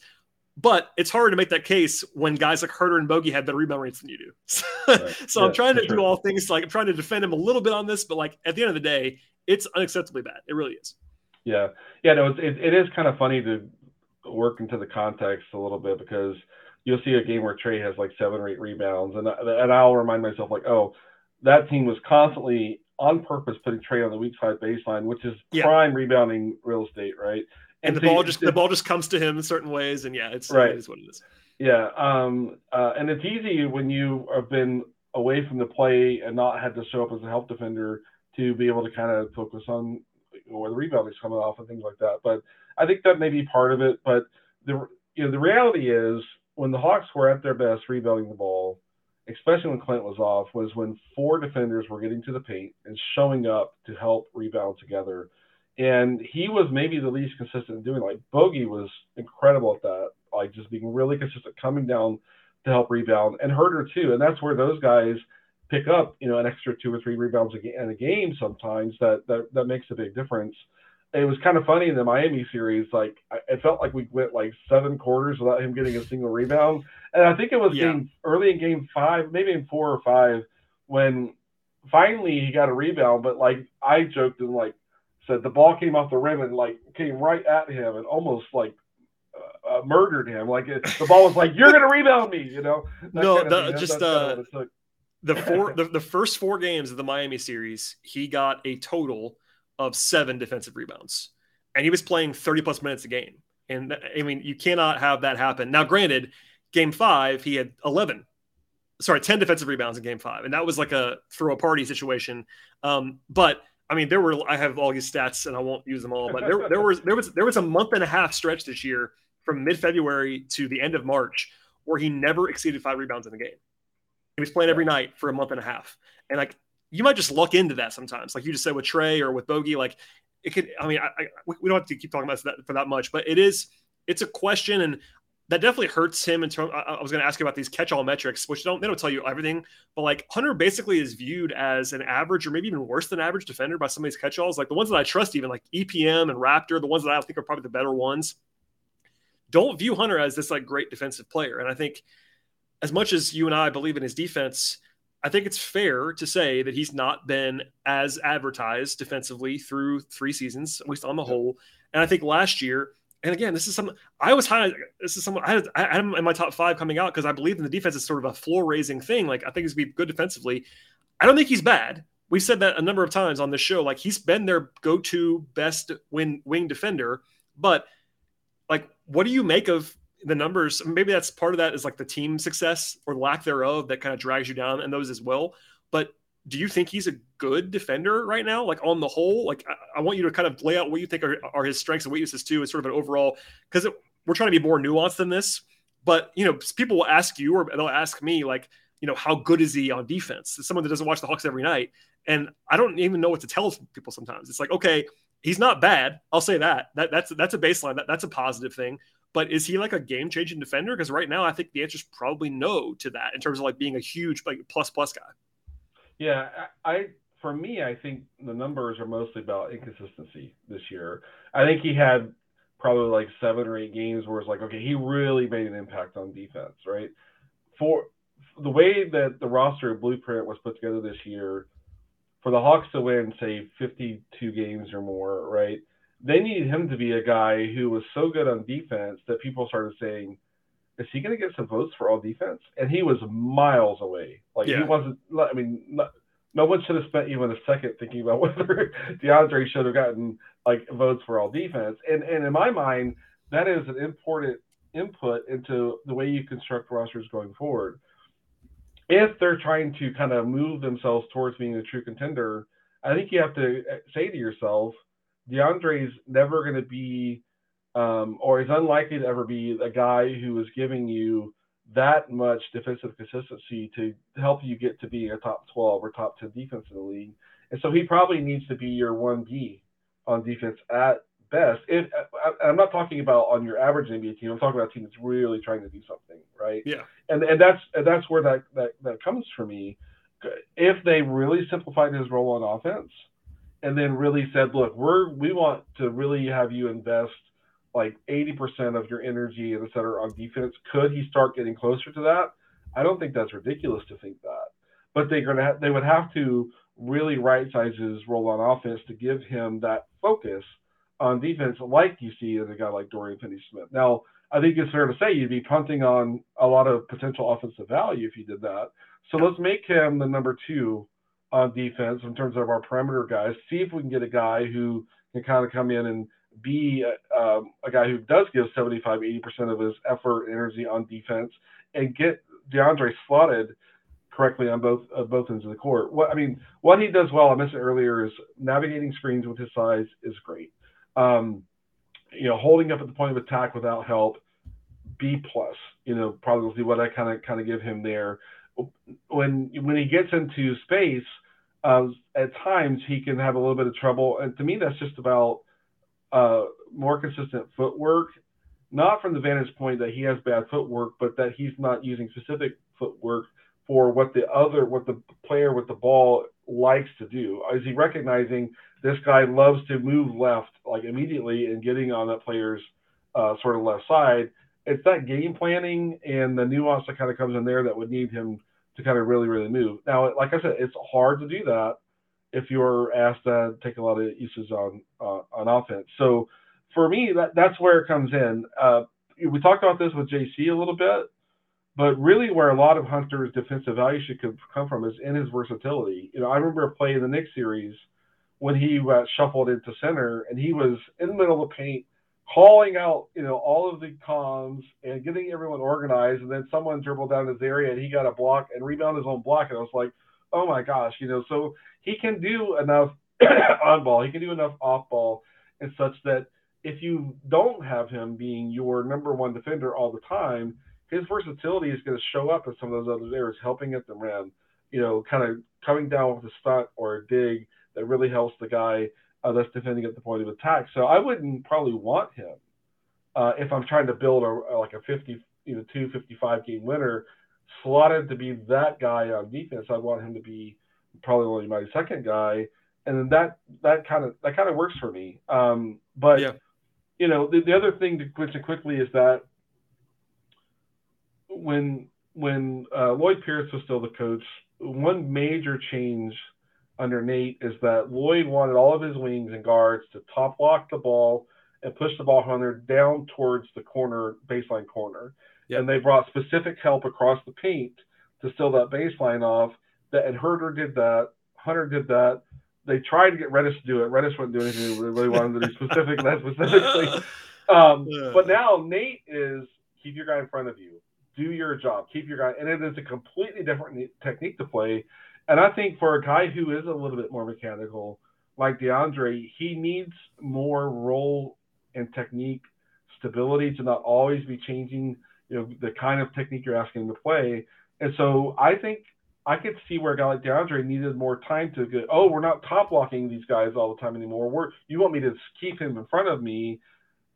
but it's hard to make that case when guys like Huerter and Bogey have better rebound rates than you do. right. so yeah, I'm trying to sure. do all things like I'm trying to defend him a little bit on this, but like at the end of the day, it's unacceptably bad. It really is. Yeah, yeah, no, it, it is kind of funny to work into the context a little bit because you'll see a game where Trae has like seven or eight rebounds, and and I'll remind myself like, oh that team was constantly on purpose putting Trae on the weak side baseline, which is yeah. prime rebounding real estate, right? And, and the so ball just the ball just comes to him in certain ways, and yeah, it's right. it is what it is. Yeah, um, uh, and it's easy when you have been away from the play and not had to show up as a help defender to be able to kind of focus on where the rebound is coming off and things like that. But I think that may be part of it. But the you know the reality is when the Hawks were at their best rebounding the ball, especially when Clint was off, was when four defenders were getting to the paint and showing up to help rebound together. And he was maybe the least consistent in doing like Bogey was incredible at that, like just being really consistent, coming down to help rebound, and Huerter too. And that's where those guys pick up, you know, an extra two or three rebounds in a game sometimes. That that that makes a big difference it was kind of funny in the Miami series. Like it felt like we went like seven quarters without him getting a single rebound, and I think it was yeah. game, early in game five, maybe in four or five, when finally he got a rebound. But like I joked and like said, the ball came off the rim and like came right at him and almost like uh, uh murdered him. Like it, the ball was like, "You're gonna rebound me," you know. no, the, just uh, the four the, the first four games of the Miami series, he got a total of seven defensive rebounds, and he was playing 30 plus minutes a game. And I mean, you cannot have that happen. Now, granted, game five, he had 11, sorry, 10 defensive rebounds in game five. And that was like a throw a party situation. Um, but I mean, there were, I have all these stats and I won't use them all, but there, there was, there was, there was a month and a half stretch this year from mid February to the end of March where he never exceeded five rebounds in a game. He was playing every night for a month and a half. And like you might just look into that sometimes. Like you just said with Trae or with Bogey, like it could, I mean, I, I, we don't have to keep talking about that for that much, but it is, it's a question and that definitely hurts him in terms. I, I was going to ask you about these catch-all metrics, which don't they don't tell you everything, but like Hunter basically is viewed as an average or maybe even worse than average defender by some of these catch-alls. Like the ones that I trust, even like EPM and Raptor, the ones that I think are probably the better ones, don't view Hunter as this like great defensive player. And I think as much as you and I believe in his defense, I think it's fair to say that he's not been as advertised defensively through three seasons, at least on the whole. And I think last year, and again, this is some I was high. This is some I had, I had him in my top five coming out because I believe in the defense is sort of a floor raising thing. Like I think he's gonna be good defensively. I don't think he's bad. We've said that a number of times on this show. Like he's been their go to best win wing defender. But like, what do you make of the numbers maybe that's part of that is like the team success or lack thereof that kind of drags you down and those as well. But do you think he's a good defender right now? Like on the whole like i, I want you to kind of lay out what you think are, are his strengths and weaknesses too as sort of an overall because we're trying to be more nuanced than this. But you know people will ask you or they'll ask me like you know how good is he on defense? Someone that doesn't watch the hawks every night and i don't even know what to tell people sometimes. It's like okay he's not bad i'll say that, that that's that's a baseline that, that's a positive thing but is he like a game changing defender? Because right now, I think the answer is probably no to that in terms of like being a huge like plus plus guy. Yeah, I for me, I think the numbers are mostly about inconsistency this year. I think he had probably like seven or eight games where it's like, okay, he really made an impact on defense, right? For the way that the roster blueprint was put together this year, for the Hawks to win, say, 52 games or more, right? They needed him to be a guy who was so good on defense that people started saying, "Is he going to get some votes for all defense?" And he was miles away. Like yeah. he wasn't. I mean, not, no one should have spent even a second thinking about whether DeAndre should have gotten like votes for all defense. And and in my mind, that is an important input into the way you construct rosters going forward. If they're trying to kind of move themselves towards being a true contender, I think you have to eh, say to yourself DeAndre's never going to be, um, or is unlikely to ever be, a guy who is giving you that much defensive consistency to help you get to being a top 12 or top 10 defense in the league. And so he probably needs to be your 1B on defense at best. If I'm not talking about on your average NBA team, I'm talking about a team that's really trying to do something, right? Yeah. And and that's and that's where that that, that comes for me. If they really simplified his role on offense, and then really said, look, we're we want to really have you invest like 80% of your energy et cetera on defense. Could he start getting closer to that? I don't think that's ridiculous to think that. But they're gonna have, they would have to really right size his role on offense to give him that focus on defense, like you see in a guy like Dorian Finney-Smith. Now, I think it's fair to say you'd be punting on a lot of potential offensive value if you did that. So let's make him the number two on defense in terms of our perimeter guys. See if we can get a guy who can kind of come in and be a, um, a guy who does give 75, 80% of his effort and energy on defense and get DeAndre slotted correctly on both uh, both ends of the court. What I mean, what he does well, I mentioned earlier, is navigating screens with his size is great. Um, you know, holding up at the point of attack without help, B plus. You know, probably see what I kind of kind of give him there. When when he gets into space, uh, at times he can have a little bit of trouble, and to me, that's just about uh, more consistent footwork. Not from the vantage point that he has bad footwork, but that he's not using specific footwork for what the other, what the player with the ball likes to do. Is he recognizing this guy loves to move left like immediately and getting on that player's uh, sort of left side? It's that game planning and the nuance that kind of comes in there that would need him to kind of really, really move. Now, like I said, it's hard to do that if you're asked to take a lot of uses on uh, on offense. So for me, that that's where it comes in. Uh, we talked about this with JC a little bit, but really where a lot of Hunter's defensive value should come from is in his versatility. You know, I remember a play in the Knicks series when he shuffled into center and he was in the middle of the paint calling out, you know, all of the comms and getting everyone organized. And then someone dribbled down his area and he got a block and rebound his own block. And I was like, oh my gosh, you know, so he can do enough on ball, he can do enough off ball, and such that if you don't have him being your number one defender all the time, his versatility is going to show up in some of those other areas, helping at the rim, you know, kind of coming down with a stunt or a dig that really helps the guy uh, that's defending at the point of attack. So I wouldn't probably want him uh, if I'm trying to build a, like a 50, you know, two 55 game winner slotted to be that guy on defense. I'd want him to be probably only my second guy, and then that that kind of that kind of works for me. Um, but yeah. you know, the, the other thing to mention quickly is that when when uh, Lloyd Pierce was still the coach, one major change under Nate is that Lloyd wanted all of his wings and guards to top lock the ball and push the ball hunter down towards the corner baseline corner. Yep. And they brought specific help across the paint to steal that baseline off. That and Huerter did that. Hunter did that. They tried to get Reddish to do it. Reddish wouldn't do anything. They really wanted to do specific that specifically. Um, but now Nate is keep your guy in front of you. Do your job. Keep your guy. And it is a completely different technique to play. And I think for a guy who is a little bit more mechanical, like DeAndre, he needs more role and technique stability to not always be changing you know the kind of technique you're asking him to play. And so I think I could see where a guy like DeAndre needed more time to get. Oh, we're not top locking these guys all the time anymore. We're you want me to keep him in front of me?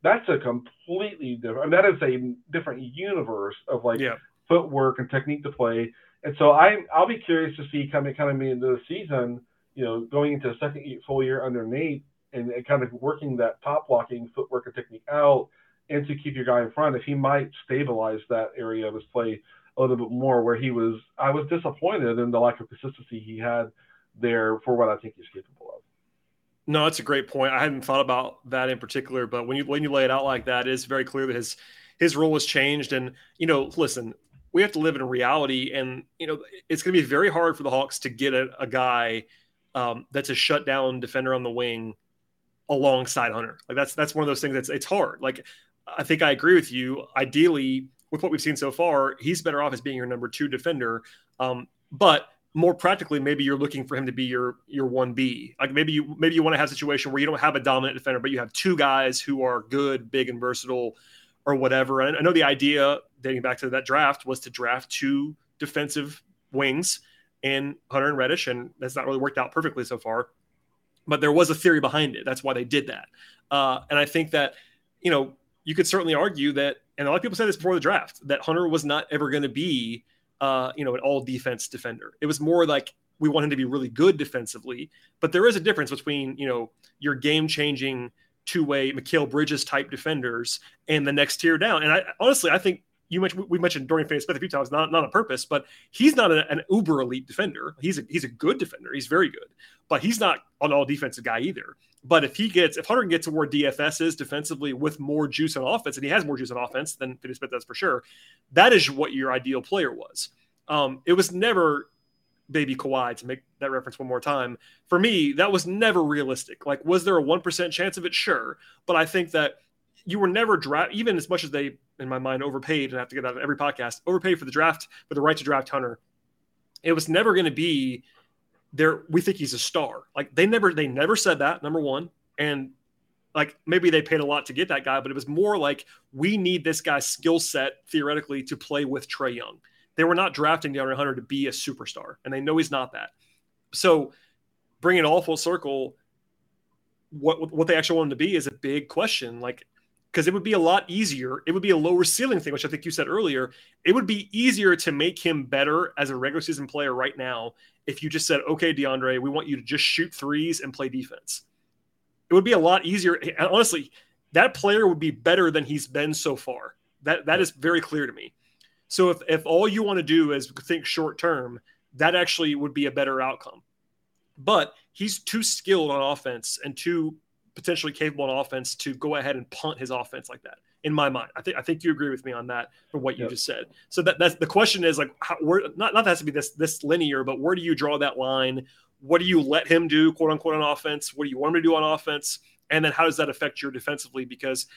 That's a completely different. I mean, that is a different universe of like yeah. footwork and technique to play. And so I I'll be curious to see coming kind of into the season, you know, going into a second full year under Nate and, and kind of working that top blocking footwork and technique out and to keep your guy in front, if he might stabilize that area of his play a little bit more, where he was, I was disappointed in the lack of consistency he had there for what I think he's capable of. No, that's a great point. I hadn't thought about that in particular, but when you when you lay it out like that, it's very clear that his his role has changed. And you know, listen, we have to live in reality, and you know, it's going to be very hard for the Hawks to get a, a guy um, that's a shutdown defender on the wing alongside Hunter. Like that's that's one of those things that's it's hard. Like I think I agree with you. Ideally, with what we've seen so far, he's better off as being your number two defender. Um, but more practically, maybe you're looking for him to be your your one B. Like maybe you maybe you want to have a situation where you don't have a dominant defender, but you have two guys who are good, big, and versatile, or whatever. And I know the idea dating back to that draft was to draft two defensive wings in Hunter and Reddish, and that's not really worked out perfectly so far. But there was a theory behind it. That's why they did that. Uh, and I think that you know you could certainly argue that, and a lot of people said this before the draft, that Hunter was not ever going to be, uh, you know, an all defense defender. It was more like we want him to be really good defensively, but there is a difference between, you know, your game changing two way Mikal Bridges type defenders and the next tier down. And I honestly, I think you mentioned we mentioned Dorian Finney Smith a few times, not not on purpose, but he's not an uber elite defender. He's a he's a good defender. He's very good, but he's not an all defensive guy either. But if he gets, if Hunter can get to where DFS is defensively with more juice on offense, and he has more juice on offense than Finney Smith does for sure, that is what your ideal player was. Um, it was never baby Kawhi to make that reference one more time. For me, that was never realistic. Like, was there a 1% chance of it? Sure. But I think that you were never draft, even as much as they, in my mind, overpaid, and I have to get out of every podcast, overpaid for the draft, for the right to draft Hunter It was never going to be there. We think he's a star. Like they never, they never said that. Number one, and like maybe they paid a lot to get that guy, but it was more like we need this guy's skill set theoretically to play with Trae Young. They were not drafting DeAndre Hunter to be a superstar, and they know he's not that. So, bringing it all full circle, what what they actually wanted to be is a big question. Like because it would be a lot easier. It would be a lower ceiling thing, which I think you said earlier. It would be easier to make him better as a regular season player right now if you just said, okay, DeAndre, we want you to just shoot threes and play defense. It would be a lot easier. And honestly, that player would be better than he's been so far. That that is very clear to me. So if, if all you want to do is think short term, that actually would be a better outcome. But he's too skilled on offense and too potentially capable on offense to go ahead and punt his offense like that. In my mind, I think I think you agree with me on that for what you yep. just said. So that that's the question is like, how, where not not that has to be this this linear, but where do you draw that line? What do you let him do, quote unquote, on offense? What do you want him to do on offense? And then how does that affect your defensively? Because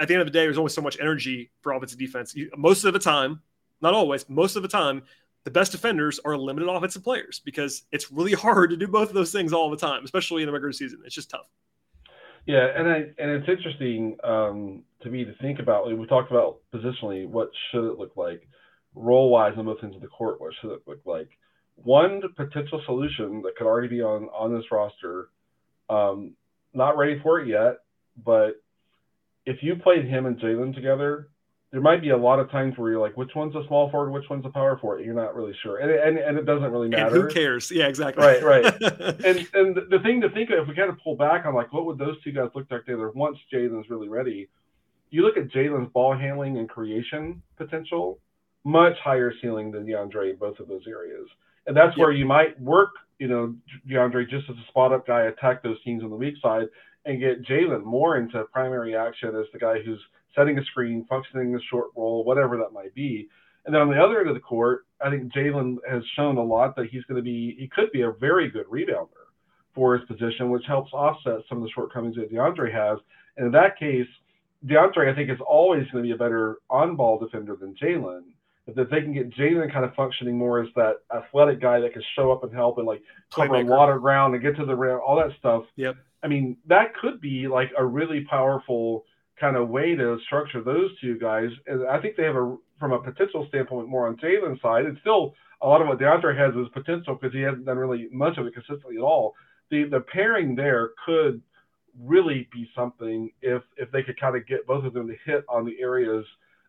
at the end of the day, there's only so much energy for offensive defense. You, most of the time, not always, most of the time, the best defenders are limited offensive players because it's really hard to do both of those things all the time, especially in the regular season. It's just tough. Yeah, and I, and it's interesting um, to me to think about. We talked about positionally, what should it look like, role wise on both ends of the court. What should it look like? One potential solution that could already be on on this roster, um, not ready for it yet, but if you played him and Jalen together, there might be a lot of times where you're like, which one's a small forward, which one's a power forward? You're not really sure, and and, and it doesn't really matter. And who cares? Yeah, exactly. Right, right. and and the thing to think of, if we kind of pull back on like, what would those two guys look like together once Jalen's really ready? You look at Jalen's ball handling and creation potential, much higher ceiling than DeAndre in both of those areas, and that's yep. where you might work, you know, DeAndre just as a spot up guy, attack those teams on the weak side, and get Jalen more into primary action as the guy who's setting a screen, functioning a short roll, whatever that might be. And then on the other end of the court, I think Jalen has shown a lot that he's going to be, he could be a very good rebounder for his position, which helps offset some of the shortcomings that DeAndre has. And in that case, DeAndre, I think, is always going to be a better on ball defender than Jalen. If they can get Jalen kind of functioning more as that athletic guy that can show up and help and like cover a lot of ground and get to the rim, all that stuff. Yep. I mean, that could be like a really powerful kind of way to structure those two guys. And I think they have a, from a potential standpoint, more on Jalen's side. It's still a lot of what DeAndre has is potential because he hasn't done really much of it consistently at all. The the pairing there could really be something if if they could kind of get both of them to hit on the areas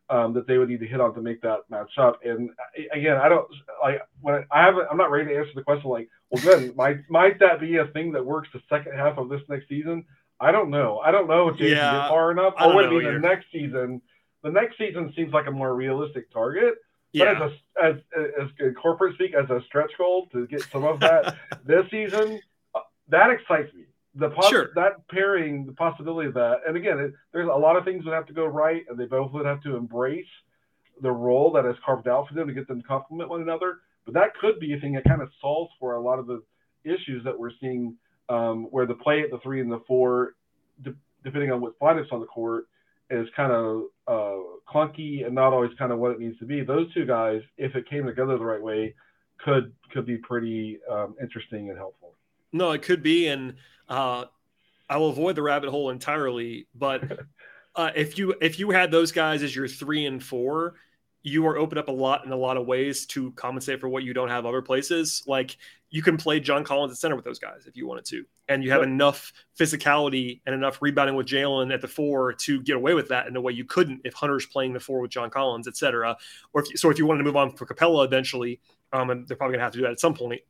um, that they would need to hit on to make that match up. And again, I don't like when I haven't. I'm not ready to answer the question like, well, then might might that be a thing that works the second half of this next season? I don't know. I don't know if Jason yeah, get far enough, or would it be the next season? The next season seems like a more realistic target. Yeah. But as a, as as corporate speak, as a stretch goal to get some of that this season, uh, that excites me. The poss- sure. that pairing, the possibility of that, and again, it, there's a lot of things that have to go right, and they both would have to embrace the role that is carved out for them to get them to complement one another. But that could be a thing that kind of solves for a lot of the issues that we're seeing um, where the play at the three and the four, de- depending on what lineups on the court, is kind of uh, clunky and not always kind of what it needs to be. Those two guys, if it came together the right way, could could be pretty um, interesting and helpful. No, it could be, and uh, I will avoid the rabbit hole entirely. But uh, if you if you had those guys as your three and four, you are open up a lot in a lot of ways to compensate for what you don't have other places. Like you can play John Collins at center with those guys if you wanted to, and you have yep. enough physicality and enough rebounding with Jalen at the four to get away with that in a way you couldn't if Hunter's playing the four with John Collins, et cetera. Or if, so if you wanted to move on for Capela eventually, um, and they're probably gonna have to do that at some point.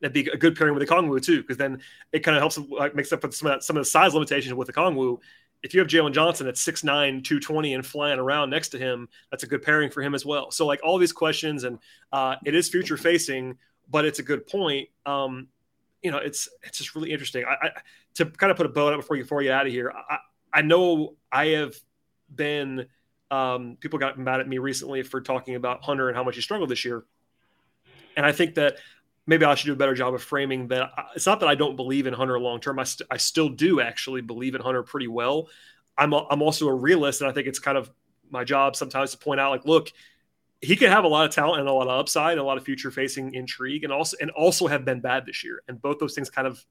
That'd be a good pairing with the Okongwu too, because then it kind of helps like makes up for some of, that, some of the size limitations with the Okongwu. If you have Jalen Johnson at 6'9", 220 and flying around next to him, that's a good pairing for him as well. So like all these questions, and uh, it is future facing but it's a good point. Um, you know, it's it's just really interesting. I, I to kind of put a bow on it before you before you get out of here. I, I know I have been um, people got mad at me recently for talking about Hunter and how much he struggled this year, and I think that maybe I should do a better job of framing that. It's not that I don't believe in Hunter long term. I, st- I still do actually believe in Hunter pretty well. I'm a, I'm also a realist, and I think it's kind of my job sometimes to point out like, look, he could have a lot of talent and a lot of upside and a lot of future facing intrigue and also and also have been bad this year. And both those things kind of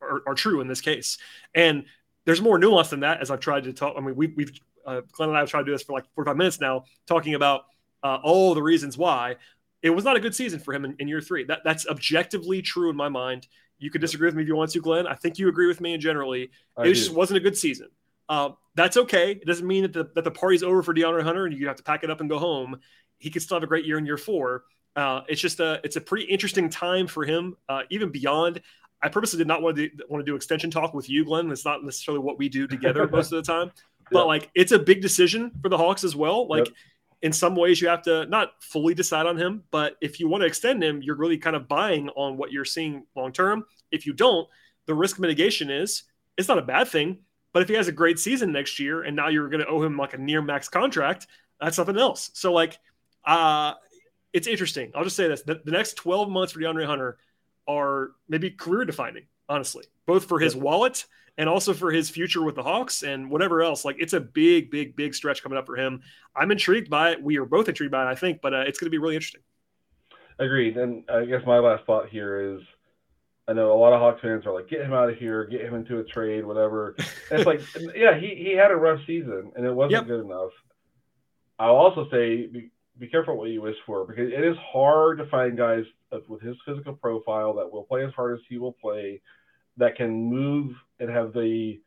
are, are true in this case. And there's more nuance than that as I've tried to talk. I mean, we, we've uh, Glenn and I have tried to do this for like 45 minutes now, talking about uh, all the reasons why it was not a good season for him in, in, year three. That that's objectively true in my mind. You could disagree with me if you want to, Glenn. I think you agree with me in generally. I it do. just wasn't a good season. Uh, that's okay. It doesn't mean that the, that the party's over for DeAndre Hunter and you have to pack it up and go home. He could still have a great year in year four. Uh, it's just a it's a pretty interesting time for him, uh, even beyond. I purposely did not want to do, want to do extension talk with you, Glenn. It's not necessarily what we do together most of the time, but like it's a big decision for the Hawks as well. Like yep. In some ways, you have to not fully decide on him, but if you want to extend him, you're really kind of buying on what you're seeing long term. If you don't, the risk mitigation is it's not a bad thing but if he has a great season next year and now you're going to owe him like a near max contract, that's something else. So like, uh, it's interesting. I'll just say this: the, the next 12 months for DeAndre Hunter are maybe career defining, honestly, both for his wallet and also for his future with the Hawks and whatever else. Like, it's a big, big, big stretch coming up for him. I'm intrigued by it. We are both intrigued by it, I think, but uh, it's going to be really interesting. Agreed. And I guess my last thought here is I know a lot of Hawks fans are like, get him out of here, get him into a trade, whatever. And it's like, yeah, he, he had a rough season and it wasn't yep. good enough. I'll also say, be, be careful what you wish for because it is hard to find guys with his physical profile that will play as hard as he will play, that can move and have the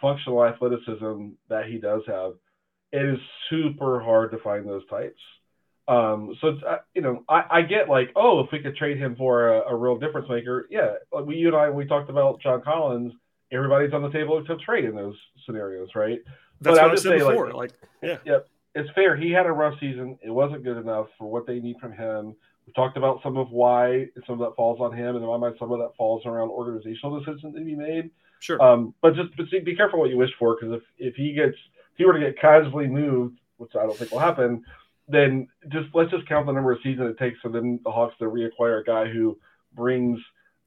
functional athleticism that he does have. It is super hard to find those types. Um, so uh, you know, I, I, get like, oh, if we could Trae him for a, a real difference maker, yeah. Like we, you and I, we talked about John Collins. Everybody's on the table except trade in those scenarios, right? That's but what I said before. Like, like, yeah, yep, it's fair. He had a rough season. It wasn't good enough for what they need from him. We talked about some of why some of that falls on him, and in my mind, some of that falls around organizational decisions that he made. Sure. Um, but just but see, be careful what you wish for, because if if he gets if he were to get casually moved, which I don't think will happen, then just let's just count the number of seasons it takes for them the Hawks to reacquire a guy who brings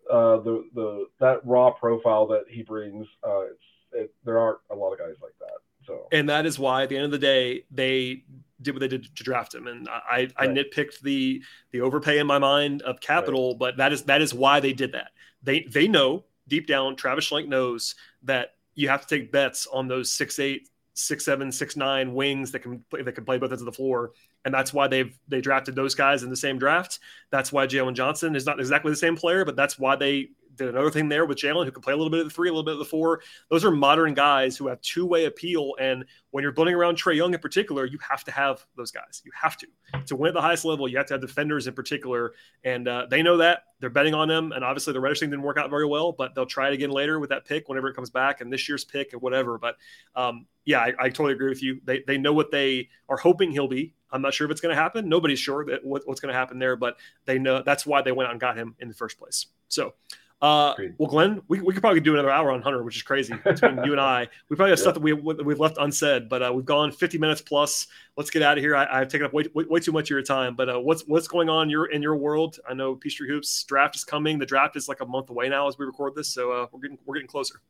uh, the the that raw profile that he brings. Uh, it, there aren't a lot of guys like that. So and that is why at the end of the day they did what they did to draft him. And I right. I nitpicked the the overpay in my mind of capital, right. but that is that is why they did that. They they know deep down Travis Schlenk knows that you have to take bets on those six eight six seven six nine wings that can play that can play both ends of the floor. And that's why they've they drafted those guys in the same draft. That's why Jalen Johnson is not exactly the same player but that's why they did another thing there with Jalen, who can play a little bit of the three, a little bit of the four. Those are modern guys who have two way appeal. And when you're building around Trae Young in particular, you have to have those guys. You have to. To win at the highest level, you have to have defenders in particular. And uh, they know that. They're betting on them. And obviously, the Reddish thing didn't work out very well, but they'll try it again later with that pick whenever it comes back and this year's pick and whatever. But um, yeah, I, I, totally agree with you. They, they know what they are hoping he'll be. I'm not sure if it's going to happen. Nobody's sure that what, what's going to happen there, but they know that's why they went out and got him in the first place. So, uh, well, Glenn, we, we could probably do another hour on Hunter, which is crazy between you and I. We probably have yeah. stuff that we we've left unsaid, but uh, we've gone 50 minutes plus. Let's get out of here. I, have taken up way, way, way, too much of your time, but uh, what's what's going on in your in your world? I know Peachtree Hoops draft is coming. The draft is like a month away now as we record this, so uh, we're getting we're getting closer.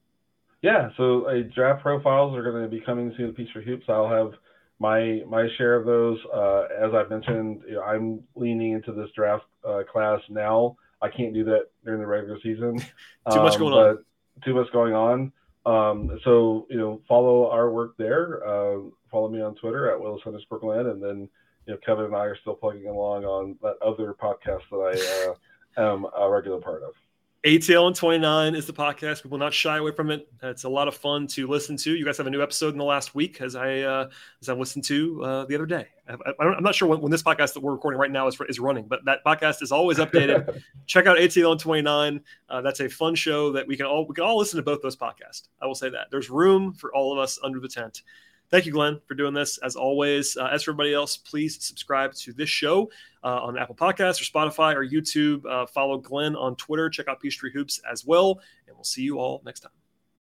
Yeah, so uh, draft profiles are going to be coming soon to Peachtree Hoops. I'll have my my share of those. Uh, as I've mentioned, you know, I'm leaning into this draft class now I can't do that during the regular season. too much um, going on. Too much going on. Um, so you know, follow our work there. Uh, follow me on Twitter at Willis underscore Glenn, and then you know Kevin and I are still plugging along on that other podcast that I uh, am a regular part of. ATL and 29 is the podcast. We will not shy away from it. It's a lot of fun to listen to. You guys have a new episode in the last week, as I uh, as I listened to uh, the other day. I, am not sure when, when, this podcast that we're recording right now is is running, but that podcast is always updated. Check out ATL and 29. Uh, that's a fun show that we can all we can all listen to both those podcasts. I will say that there's room for all of us under the tent. Thank you, Glenn, for doing this. As always, uh, as for everybody else, please subscribe to this show uh, on Apple Podcasts or Spotify or YouTube. Uh, follow Glenn on Twitter. Check out Peachtree Hoops as well. And we'll see you all next time.